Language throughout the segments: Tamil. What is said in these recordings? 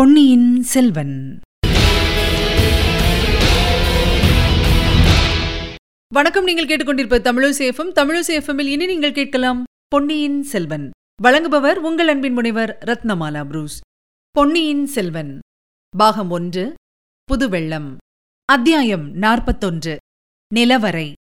பொன்னியின் செல்வன். வணக்கம் நீங்கள் கேட்டுக்கொண்டிருப்ப தமிழசேஃபம் தமிழசேஃபமில் இனி நீங்கள் கேட்கலாம் பொன்னியின் செல்வன். வழங்குபவர் உங்கள் அன்பின் முனைவர் ரத்னமாலா புரூஸ். பொன்னியின் செல்வன். பாகம் ஒன்று புதுவெள்ளம். அத்தியாயம் நாற்பத்தொன்று நிலவரை.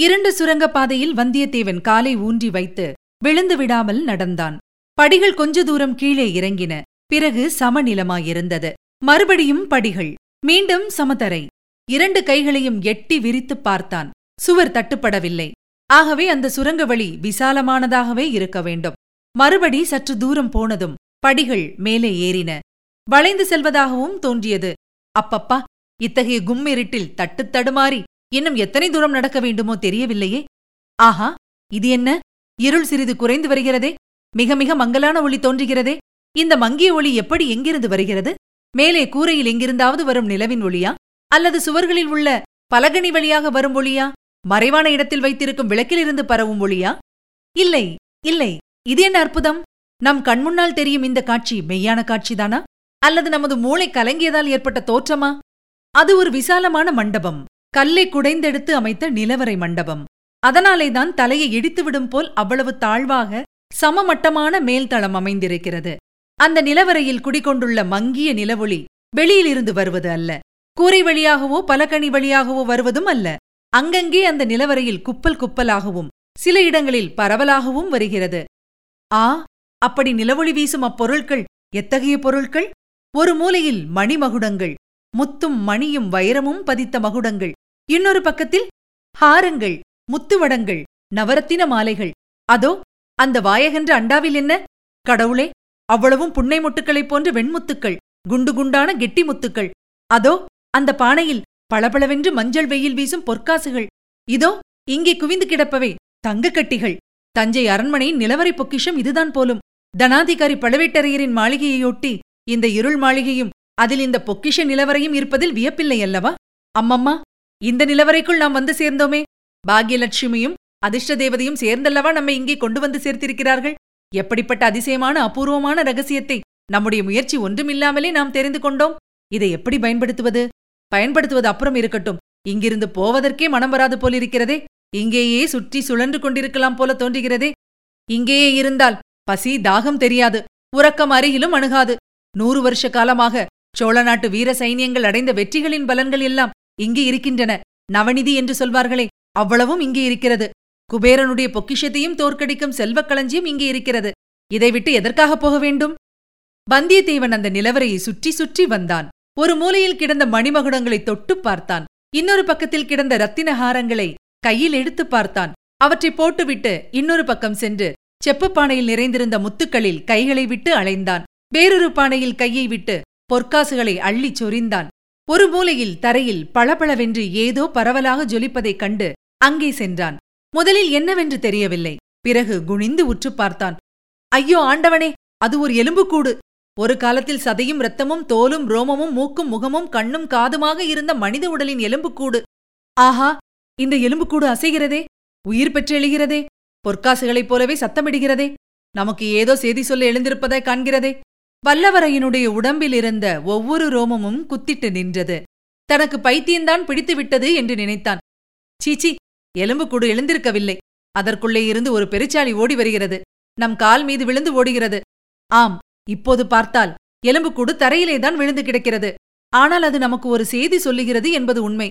இரண்டு சுரங்கப் பாதையில் வந்தியத்தேவன் காலை ஊன்றி வைத்து விழுந்து விடாமல் நடந்தான். படிகள் கொஞ்ச தூரம் கீழே இறங்கின. பிறகு சமநிலமாயிருந்தது. மறுபடியும் படிகள். மீண்டும் சமதரை. இரண்டு கைகளையும் எட்டி விரித்துப் பார்த்தான். சுவர் தட்டுப்படவில்லை. ஆகவே அந்த சுரங்க வழி விசாலமானதாகவே இருக்க வேண்டும். மறுபடி சற்று தூரம் போனதும் படிகள் மேலே ஏறின. வளைந்து செல்வதாகவும் தோன்றியது. அப்பப்பா இத்தகைய கும்மிருட்டில் தட்டுத் தடுமாறி இன்னும் எத்தனை தூரம் நடக்க வேண்டுமோ தெரியவில்லையே. ஆஹா இது என்ன? இருள் சிறிது குறைந்து வருகிறதே. மிக மிக மங்கலான ஒளி தோன்றுகிறதே. இந்த மங்கிய ஒளி எப்படி எங்கிருந்து வருகிறது? மேலே கூரையில் எங்கிருந்தாவது வரும் நிலவின் ஒளியா? அல்லது சுவர்களில் உள்ள பலகணி வழியாக வரும் ஒளியா? மறைவான இடத்தில் வைத்திருக்கும் விளக்கிலிருந்து பரவும் ஒளியா? இல்லை இல்லை. இது என்ன அற்புதம்? நம் கண்முன்னால் தெரியும் இந்த காட்சி மெய்யான காட்சிதானா? அல்லது நமது மூளை கலங்கியதால் ஏற்பட்ட தோற்றமா? அது ஒரு விசாலமான மண்டபம். கல்லை குடைந்தெடுத்து அமைத்த நிலவரை மண்டபம். அதனாலேதான் தலையை இடித்துவிடும் போல் அவ்வளவு தாழ்வாக சமமட்டமான மேல்தளம் அமைந்திருக்கிறது. அந்த நிலவரையில் குடிகொண்டுள்ள மங்கிய நிலவொளி வெளியிலிருந்து வருவது அல்ல. கூரை வழியாகவோ பலகனி வழியாகவோ வருவதும் அல்ல. அங்கங்கே அந்த நிலவரையில் குப்பல் குப்பலாகவும் சில இடங்களில் பரவலாகவும் வருகிறது. ஆ அப்படி நிலவொளி வீசும் அப்பொருள்கள் எத்தகைய பொருட்கள் ஒரு மூலையில் மணிமகுடங்கள் முத்தும் மணியும் வைரமும் பதித்த மகுடங்கள் இன்னொரு பக்கத்தில் ஹாரங்கள் முத்துவடங்கள் நவரத்தின மாலைகள். அதோ அந்த வாயகன்ற அண்டாவில் என்ன? கடவுளே! அவ்வளவும் புன்னை முட்டுக்களைப் போன்ற வெண்முத்துக்கள் குண்டு குண்டான கெட்டி முத்துக்கள். அதோ அந்த பானையில் பளபளவென்று மஞ்சள் வெயில் வீசும் பொற்காசுகள். இதோ இங்கே குவிந்து கிடப்பவை தங்கக்கட்டிகள். தஞ்சை அரண்மனையின் நிலவரை பொக்கிஷம் இதுதான் போலும். தனாதிகாரி பழுவேட்டரையரின் மாளிகையையொட்டி இந்த இருள் மாளிகையும் அதில் இந்த பொக்கிஷ நிலவரையும் இருப்பதில் வியப்பில்லை அல்லவா? அம்மம்மா இந்த நிலவரைக்குள் நாம் வந்து சேர்ந்தோமே. பாக்யலட்சுமியும் அதிர்ஷ்ட தேவதையும் சேர்ந்தல்லவா நம்மை இங்கே கொண்டு வந்து சேர்த்திருக்கிறார்கள்? எப்படிப்பட்ட அதிசயமான அபூர்வமான ரகசியத்தை நம்முடைய முயற்சி ஒன்றுமில்லாமலே நாம் தெரிந்து கொண்டோம். இதை எப்படி பயன்படுத்துவது? பயன்படுத்துவது அப்புறம் இருக்கட்டும். இங்கிருந்து போவதற்கே மனம் வராது போலிருக்கிறதே. இங்கேயே சுற்றி சுழன்று கொண்டிருக்கலாம் போல தோன்றுகிறதே. இங்கேயே இருந்தால் பசி தாகம் தெரியாது. உறக்கம் அருகிலும் அணுகாது. நூறு வருஷ காலமாக சோழ நாட்டு வீர சைனியங்கள் அடைந்த வெற்றிகளின் பலன்கள் எல்லாம் இங்கே இருக்கின்றன. நவநிதி என்று சொல்வார்களே அவ்வளவும் இங்கே இருக்கிறது. குபேரனுடைய பொக்கிஷத்தையும் தோற்கடிக்கும் செல்வக்களஞ்சியம் இங்கே இருக்கிறது. இதைவிட்டு எதற்காக போக வேண்டும்? வந்தியத்தேவன் அந்த நிலவரையை சுற்றி சுற்றி வந்தான். ஒரு மூலையில் கிடந்த மணிமகுடங்களை தொட்டுப் பார்த்தான். இன்னொரு பக்கத்தில் கிடந்த ரத்தினஹாரங்களை கையில் எடுத்துப் பார்த்தான். அவற்றை போட்டுவிட்டு இன்னொரு பக்கம் சென்று செப்புப் பானையில் நிறைந்திருந்த முத்துக்களில் கைகளை விட்டு அலைந்தான். வேறொரு பானையில் கையை விட்டு பொற்காசுகளை அள்ளிச் சொரிந்தான். ஒரு மூலையில் தரையில் பளபளவென்று ஏதோ பரவலாக ஜொலிப்பதைக் கண்டு அங்கே சென்றான். முதலில் என்னவென்று தெரியவில்லை. பிறகு குனிந்து உற்றுப் பார்த்தான். ஐயோ ஆண்டவனே அது ஒரு எலும்புக்கூடு. ஒரு காலத்தில் சதையும் இரத்தமும் தோலும் ரோமமும் மூக்கும் முகமும் கண்ணும் காதுமாக இருந்த மனித உடலின் எலும்புக்கூடு. ஆஹா இந்த எலும்புக்கூடு அசைகிறதே? உயிர் பெற்றெழுகிறதே பொற்காசுகளைப் போலவே சத்தமிடுகிறதே? நமக்கு ஏதோ செய்தி சொல்ல எழுந்திருப்பதை காண்கிறதே? வல்லவரையனுடைய உடம்பில் இருந்த ஒவ்வொரு ரோமமும் குத்திட்டு நின்றது. தனக்கு பைத்தியந்தான் பிடித்துவிட்டது என்று நினைத்தான். சீச்சி எலும்புக்கூடு எழுந்திருக்கவில்லை. அதற்குள்ளே இருந்து ஒரு பெருச்சாளி ஓடி வருகிறது. நம் கால் மீது விழுந்து ஓடுகிறது. ஆம் இப்போது பார்த்தால் எலும்புக்கூடு தரையிலேதான் விழுந்து கிடக்கிறது. ஆனால் அது நமக்கு ஒரு செய்தி சொல்லுகிறது என்பது உண்மை.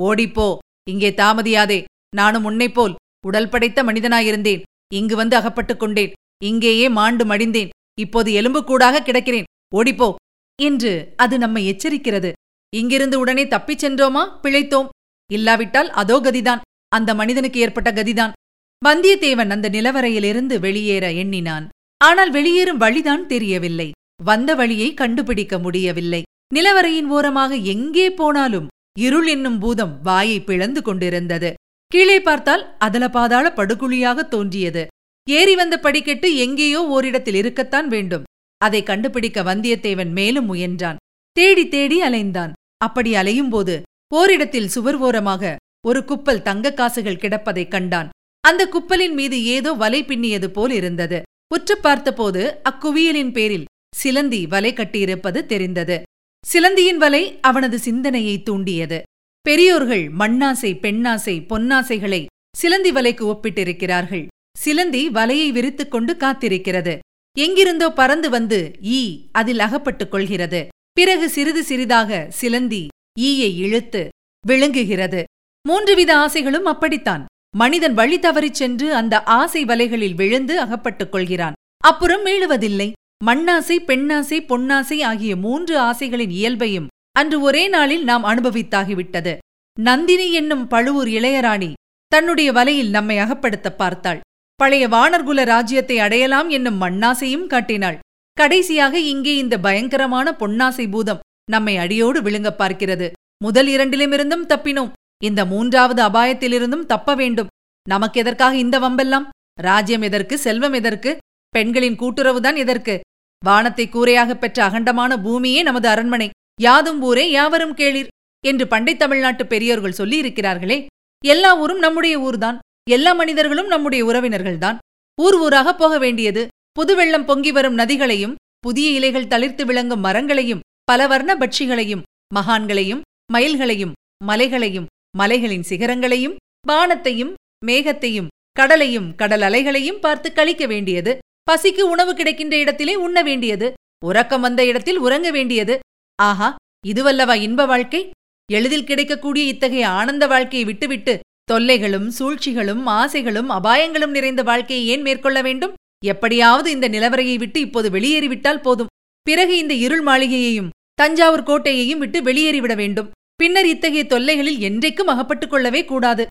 ஓடிப்போ இங்கே தாமதியாதே. நானும் உன்னைப் போல் உடல் படைத்த மனிதனாயிருந்தேன். இங்கு வந்து அகப்பட்டுக் கொண்டேன். இங்கேயே மாண்டு மடிந்தேன். இப்போது எலும்புக்கூடாக கிடக்கிறேன். ஓடிப்போ என்று அது நம்மை எச்சரிக்கிறது. இங்கிருந்து உடனே தப்பிச் சென்றோமா? பிழைத்தோம். இல்லாவிட்டால் அதோ கதிதான். அந்த மனிதனுக்கு ஏற்பட்ட கதிதான். வந்தியத்தேவன் அந்த நிலவரையிலிருந்து வெளியேற எண்ணினான். ஆனால் வெளியேறும் வழிதான் தெரியவில்லை. வந்த வழியை கண்டுபிடிக்க முடியவில்லை. நிலவரையின் ஓரமாக எங்கே போனாலும் இருள் என்னும் பூதம் வாயை பிளந்து கொண்டிருந்தது. கீழே பார்த்தால் அதல பாதாள படுகுழியாக தோன்றியது. ஏறி வந்த படிக்கட்டு எங்கேயோ ஓரிடத்தில் இருக்கத்தான் வேண்டும். அதை கண்டுபிடிக்க வந்தியத்தேவன் மேலும் முயன்றான். தேடி தேடி அலைந்தான். அப்படி அலையும்போது ஓரிடத்தில் சுவர் ஓரமாக ஒரு குப்பல் தங்கக் காசுகள் கிடப்பதைக் கண்டான். அந்த குப்பலின் மீது ஏதோ வலை பின்னியது போல் இருந்தது. உற்று பார்த்தபோது அக்குவியலின் பேரில் சிலந்தி வலை கட்டியிருப்பது தெரிந்தது. சிலந்தியின் வலை அவனது சிந்தனையை தூண்டியது. பெரியோர்கள் மண்ணாசை பெண்ணாசை பொன்னாசைகளை சிலந்தி வலைக்கு ஒப்பிட்டிருக்கிறார்கள். சிலந்தி வலையை விரித்துக் கொண்டு காத்திருக்கிறது. எங்கிருந்தோ பறந்து வந்து ஈ அதில் அகப்பட்டுக் கொள்கிறது. பிறகு சிறிது சிறிதாக சிலந்தி ஈயை இழுத்து விழுங்குகிறது. மூன்று வித ஆசைகளும் அப்படித்தான். மனிதன் வழி தவறிச் சென்று அந்த ஆசை வலைகளில் விழுந்து அகப்பட்டுக் கொள்கிறான். அப்புறம் மீளுவதில்லை. மண்ணாசை பெண்ணாசை பொன்னாசை ஆகிய மூன்று ஆசைகளின் இயல்பையும் அன்று ஒரே நாளில் நாம் அனுபவித்தாகிவிட்டது. நந்தினி என்னும் பழுவூர் இளையராணி தன்னுடைய வலையில் நம்மை அகப்படுத்த பார்த்தாள். பழைய வானர்குல ராஜ்யத்தை அடையலாம் என்னும் மண்ணாசையும் காட்டினாள். கடைசியாக இங்கே இந்த பயங்கரமான பொன்னாசை பூதம் நம்மை அடியோடு விழுங்க பார்க்கிறது. முதல் இரண்டிலுமிருந்தும் தப்பினோம். இந்த மூன்றாவது அபாயத்திலிருந்தும் தப்ப வேண்டும். நமக்கு எதற்காக இந்த வம்பெல்லாம்? ராஜ்யம் எதற்கு? செல்வம் எதற்கு? பெண்களின் கூட்டுறவுதான் எதற்கு? வானத்தை கூரையாகப் பெற்ற அகண்டமான பூமியே நமது அரண்மனை. யாதும் ஊரே யாவரும் கேளீர் என்று பண்டை தமிழ்நாட்டு பெரியோர்கள் சொல்லியிருக்கிறார்களே. எல்லா ஊரும் நம்முடைய ஊர்தான். எல்லா மனிதர்களும் நம்முடைய உறவினர்கள்தான். ஊர் ஊராக போக வேண்டியது. புதுவெள்ளம் பொங்கி வரும் நதிகளையும் புதிய இலைகள் தளிர்த்து விளங்கும் மரங்களையும் பல வர்ண பட்சிகளையும் மகான்களையும் மயில்களையும் மலைகளையும் மலைகளின் சிகரங்களையும் வானத்தையும் மேகத்தையும் கடலையும் கடல் அலைகளையும் பார்த்து கழிக்க வேண்டியது பசிக்கு உணவு கிடைக்கின்ற இடத்திலே உண்ண வேண்டியது உறக்கம் வந்த இடத்தில் உறங்க வேண்டியது. ஆஹா இதுவல்லவா இன்ப வாழ்க்கை? எளிதில் கிடைக்கக்கூடிய இத்தகைய ஆனந்த வாழ்க்கையை விட்டுவிட்டு தொல்லைகளும் சூழ்ச்சிகளும் ஆசைகளும் அபாயங்களும் நிறைந்த வாழ்க்கையை ஏன் மேற்கொள்ள வேண்டும்? எப்படியாவது இந்த நிலவரையை விட்டு இப்போது வெளியேறிவிட்டால் போதும். பிறகு இந்த இருள் மாளிகையையும் தஞ்சாவூர் கோட்டையையும் விட்டு வெளியேறிவிட வேண்டும். பின்னர் இத்தகைய தொல்லைகளில் என்றைக்கும் அகப்பட்டுக் கொள்ளவே கூடாது.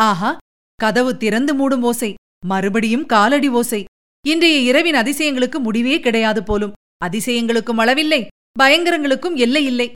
ஆஹா கதவு திறந்து மூடும் ஓசை மறுபடியும் காலடி ஓசை. இன்றைய இரவின் அதிசயங்களுக்கு முடிவே கிடையாது போலும். அதிசயங்களுக்கும் அளவில்லை பயங்கரங்களுக்கும் எல்லை இல்லை.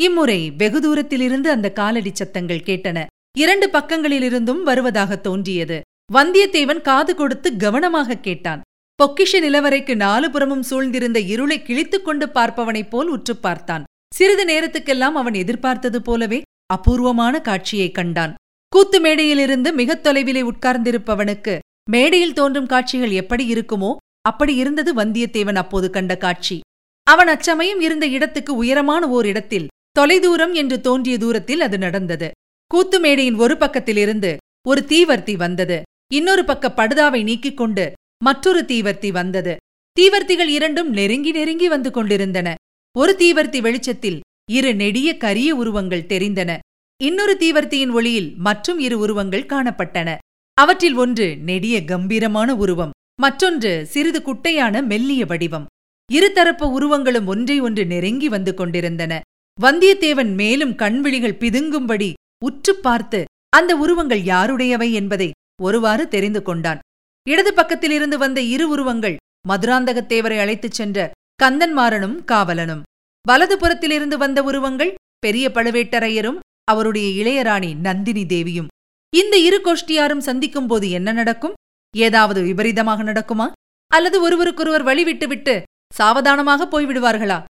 இம்முறை வெகு தூரத்திலிருந்து அந்த காலடி சத்தங்கள் கேட்டன. இரண்டு பக்கங்களிலிருந்தும் வருவதாக தோன்றியது. வந்தியத்தேவன் காது கொடுத்து கவனமாக கேட்டான். பொக்கிஷ நிலவரைக்கு நாலு புறமும் சூழ்ந்திருந்த இருளை கிழித்துக் கொண்டு பார்ப்பவனைப் போல் உற்றுப் பார்த்தான். சிறிது நேரத்துக்கெல்லாம் அவன் எதிர்பார்த்தது போலவே அபூர்வமான காட்சியைக் கண்டான். கூத்து மேடையிலிருந்து மிகத் தொலைவிலே உட்கார்ந்திருப்பவனுக்கு மேடையில் தோன்றும் காட்சிகள் எப்படி இருக்குமோ அப்படி இருந்தது வந்தியத்தேவன் அப்போது கண்ட காட்சி. அவன் அச்சமயம் இருந்த இடத்துக்கு உயரமான ஓர் இடத்தில் தொலைதூரம் என்று தோன்றிய தூரத்தில் அது நடந்தது. கூத்து மேடையின் ஒரு பக்கத்திலிருந்து ஒரு தீவர்த்தி வந்தது. இன்னொரு பக்க படுதாவை நீக்கிக் கொண்டு மற்றொரு தீவர்த்தி வந்தது. தீவர்த்திகள் இரண்டும் நெருங்கி நெருங்கி வந்து கொண்டிருந்தன. ஒரு தீவர்த்தி வெளிச்சத்தில் இரு நெடிய கரிய உருவங்கள் தெரிந்தன. இன்னொரு தீவர்த்தியின் ஒளியில் மற்றும் இரு உருவங்கள் காணப்பட்டன. அவற்றில் ஒன்று நெடிய கம்பீரமான உருவம் மற்றொன்று சிறிது குட்டையான மெல்லிய வடிவம். இருதரப்பு உருவங்களும் ஒன்றை ஒன்று நெருங்கி வந்து கொண்டிருந்தன. வந்தியத்தேவன் மேலும் கண்விழிகள் பிதுங்கும்படி உற்றுப் பார்த்து அந்த உருவங்கள் யாருடையவை என்பதை ஒருவாறு தெரிந்து கொண்டான். இடது பக்கத்திலிருந்து வந்த இரு உருவங்கள் மதுராந்தகத்தேவரை அழைத்துச் சென்ற கந்தன்மாறனும் காவலனும். வலது புறத்திலிருந்து வந்த உருவங்கள் பெரிய பழுவேட்டரையரும் அவருடைய இளையராணி நந்தினி தேவியும். இந்த இரு கோஷ்டியாரும் சந்திக்கும் போது என்ன நடக்கும்? ஏதாவது விபரீதமாக நடக்குமா? அல்லது ஒருவருக்கொருவர் வழிவிட்டுவிட்டு சாவதானமாக போய்விடுவார்களா?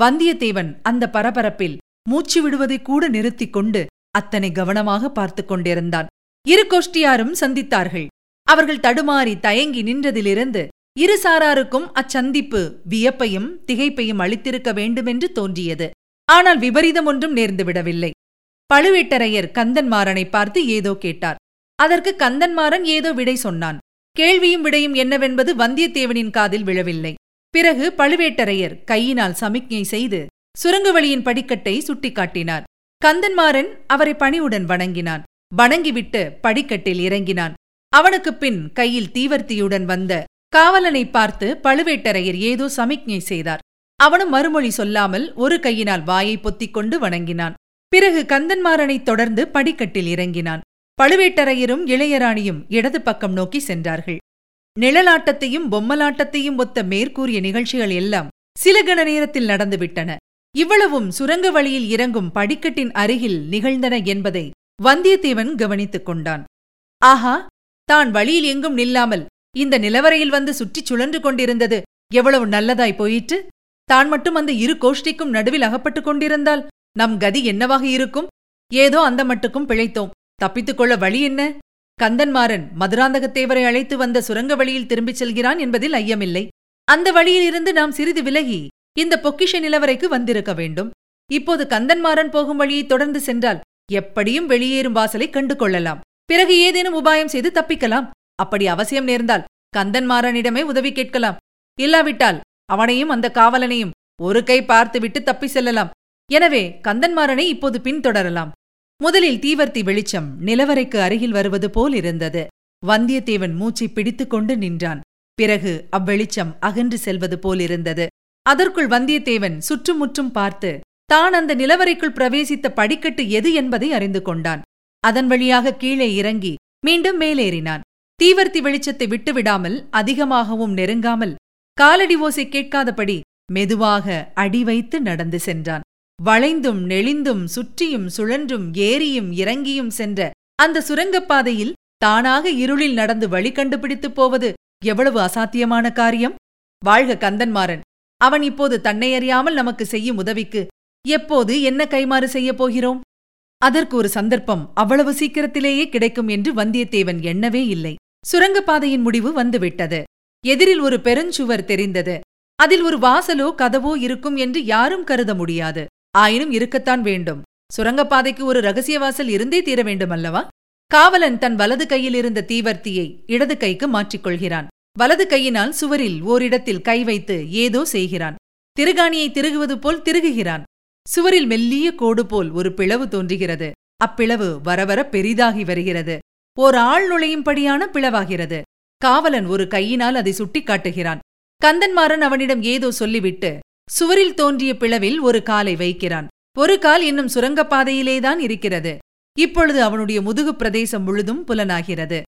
வந்தியத்தேவன் அந்த பரபரப்பில் மூச்சு விடுவதை கூட நிறுத்திக் கொண்டு அத்தனை கவனமாக பார்த்து கொண்டிருந்தான். இரு கோஷ்டியாரும் சந்தித்தார்கள். அவர்கள் தடுமாறி தயங்கி நின்றதிலிருந்து இருசாராருக்கும் அச்சந்திப்பு வியப்பையும் திகைப்பையும் அளித்திருக்க வேண்டுமென்று தோன்றியது. ஆனால் விபரீதம் ஒன்றும் நேர்ந்துவிடவில்லை பழுவேட்டரையர் கந்தன்மாறனை பார்த்து ஏதோ கேட்டார். அதற்கு கந்தன்மாறன் ஏதோ விடை சொன்னான். கேள்வியும் விடையும் என்னவென்பது வந்தியத்தேவனின் காதில் விழவில்லை. பிறகு பழுவேட்டரையர் கையினால் சமிக்ஞை செய்து சுரங்கவழியின் படிக்கட்டை சுட்டிக்காட்டினார். கந்தன்மாறன் அவரை பணிவுடன் வணங்கினான். வணங்கிவிட்டு படிக்கட்டில் இறங்கினான். அவனுக்குப் பின் கையில் தீவர்த்தியுடன் வந்த காவலனை பார்த்து பழுவேட்டரையர் ஏதோ சமிக்ஞை செய்தார். அவனும் மறுமொழி சொல்லாமல் ஒரு கையினால் வாயை பொத்திக் கொண்டு வணங்கினான். பிறகு கந்தன்மாறனைத் தொடர்ந்து படிக்கட்டில் இறங்கினான். பழுவேட்டரையரும் இளையராணியும் இடது பக்கம் நோக்கி சென்றார்கள். நிழலாட்டத்தையும் பொம்மலாட்டத்தையும் ஒத்த மேற்கூறிய நிகழ்ச்சிகள் எல்லாம் சில கண நேரத்தில் நடந்துவிட்டன. இவ்வளவும் சுரங்க வழியில் இறங்கும் படிக்கட்டின் அருகில் நிகழ்ந்தன என்பதை வந்தியத்தேவன் கவனித்துக் கொண்டான். ஆஹா! தான் வழியில் எங்கும் நில்லாமல் இந்த நிலவரையில் வந்து சுற்றிச் சுழன்று கொண்டிருந்தது. எவ்வளவு நல்லதாய் போயிற்று? தான் மட்டும் அந்த இரு கோஷ்டிக்கும் நடுவில் அகப்பட்டுக் கொண்டிருந்தால் நம் கதி என்னவாக இருக்கும்? ஏதோ அந்த மட்டுக்கும் பிழைத்தோம். தப்பித்துக் கொள்ள வழி என்ன? கந்தன்மாறன் மதுராந்தகத்தேவரை அழைத்து வந்த சுரங்க வழியில் திரும்பிச் செல்கிறான் என்பதில் ஐயமில்லை. அந்த வழியிலிருந்து நாம் சிறிது விலகி இந்த பொக்கிஷ நிலவரைக்கு வந்திருக்க வேண்டும். இப்போது கந்தன்மாறன் போகும் வழியை தொடர்ந்து சென்றால் எப்படியும் வெளியேறும் வாசலை கண்டு கொள்ளலாம் பிறகு ஏதேனும் உபாயம் செய்து தப்பிக்கலாம். அப்படி அவசியம் நேர்ந்தால் கந்தன்மாறனிடமே உதவி கேட்கலாம். இல்லாவிட்டால் அவனையும் அந்த காவலனையும் ஒரு கை பார்த்துவிட்டு தப்பி செல்லலாம். எனவே கந்தன்மாறனை இப்போது பின்தொடரலாம் முதலில் தீவர்த்தி வெளிச்சம் நிலவரைக்கு அருகில் வருவது போல் இருந்தது. வந்தியத்தேவன் மூச்சை பிடித்துக் கொண்டு நின்றான். பிறகு அவ்வெளிச்சம் அகன்று செல்வது போலிருந்தது அதற்குள் வந்தியத்தேவன் சுற்றுமுற்றும் பார்த்து தான் அந்த நிலவரைக்குள் பிரவேசித்த படிக்கட்டு எது என்பதை அறிந்து கொண்டான். அதன் வழியாக கீழே இறங்கி மீண்டும் மேலேறினான். தீவர்த்தி வெளிச்சத்தை விட்டுவிடாமல் அதிகமாகவும் நெருங்காமல் காலடி ஓசை கேட்காதபடி மெதுவாக அடி வைத்து நடந்து சென்றான். வளைந்தும் நெளிந்தும் சுற்றியும் சுழன்றும் ஏறியும் இறங்கியும் சென்ற அந்த சுரங்கப்பாதையில் தானாக இருளில் நடந்து வழி கண்டுபிடித்துப் போவது எவ்வளவு அசாத்தியமான காரியம்? வாழ்க கந்தன்மாறன். அவன் இப்போது தன்னை அறியாமல் நமக்கு செய்யும் உதவிக்கு எப்போது என்ன கைமாறு செய்யப் போகிறோம்? அதற்கு ஒரு சந்தர்ப்பம் அவ்வளவு சீக்கிரத்திலேயே கிடைக்கும் என்று வந்தியத்தேவன் எண்ணவே இல்லை. சுரங்கப்பாதையின் முடிவு வந்துவிட்டது. எதிரில் ஒரு பெருஞ்சுவர் தெரிந்தது. அதில் ஒரு வாசலோ கதவோ இருக்கும் என்று யாரும் கருத முடியாது. ஆயினும் இருக்கத்தான் வேண்டும். சுரங்கப்பாதைக்கு ஒரு ரகசிய வாசல் இருந்தே தீர வேண்டும் அல்லவா? காவலன் தன் வலது கையில் இருந்த தீவர்த்தியை இடது கைக்கு மாற்றிக்கொள்கிறான். வலது கையினால் சுவரில் ஓரிடத்தில் கை வைத்து ஏதோ செய்கிறான். திருகாணியை திருகுவது போல் திருகுகிறான். சுவரில் மெல்லிய கோடு போல் ஒரு பிளவு தோன்றுகிறது. அப்பிளவு வரவர பெரிதாகி வருகிறது. ஓர் ஆள் நுழையும்படியான பிளவாகிறது. காவலன் ஒரு கையினால் அதை சுட்டிக் காட்டுகிறான். கந்தன்மாறன் அவனிடம் ஏதோ சொல்லிவிட்டு சுவரில் தோன்றிய பிளவில் ஒரு காலை வைக்கிறான். ஒரு கால் இன்னும் சுரங்கப்பாதையிலேதான் இருக்கிறது. இப்பொழுது அவனுடைய முதுகு பிரதேசம் முழுதும் புலனாகிறது.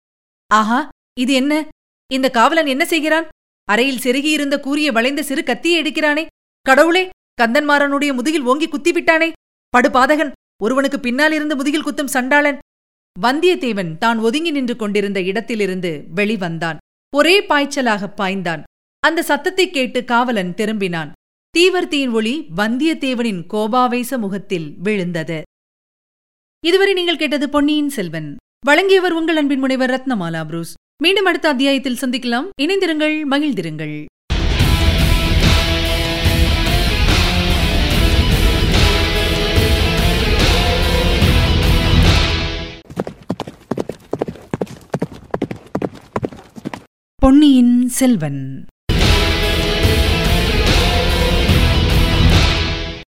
ஆஹா இது என்ன? இந்த காவலன் என்ன செய்கிறான்? அறையில் செருகியிருந்த கூறிய வளைந்த சிறு கத்தியை எடுக்கிறானே. கடவுளே கந்தன்மாறனுடைய முதுகில் ஓங்கி குத்திவிட்டானே. படுபாதகன் ஒருவனுக்கு பின்னால் இருந்து முதுகில் குத்தும் சண்டாளன் வந்தியத்தேவன் தான் ஒதுங்கி நின்று கொண்டிருந்த இடத்திலிருந்து வெளிவந்தான். ஒரே பாய்ச்சலாகப் பாய்ந்தான். அந்த சத்தத்தை கேட்டு காவலன் திரும்பினான். தீவர்த்தியின் ஒளி வந்தியத்தேவனின் கோபாவேச முகத்தில் விழுந்தது. இதுவரை நீங்கள் கேட்டது பொன்னியின் செல்வன். வழங்கியவர் உங்கள் அன்பின் முனைவர் ரத்னமாலா புரூஸ். மீண்டும் அடுத்த அத்தியாயத்தில் சந்திக்கலாம். இணைந்திருங்கள் மகிழ்ந்திருங்கள். பொன்னியின் செல்வன்.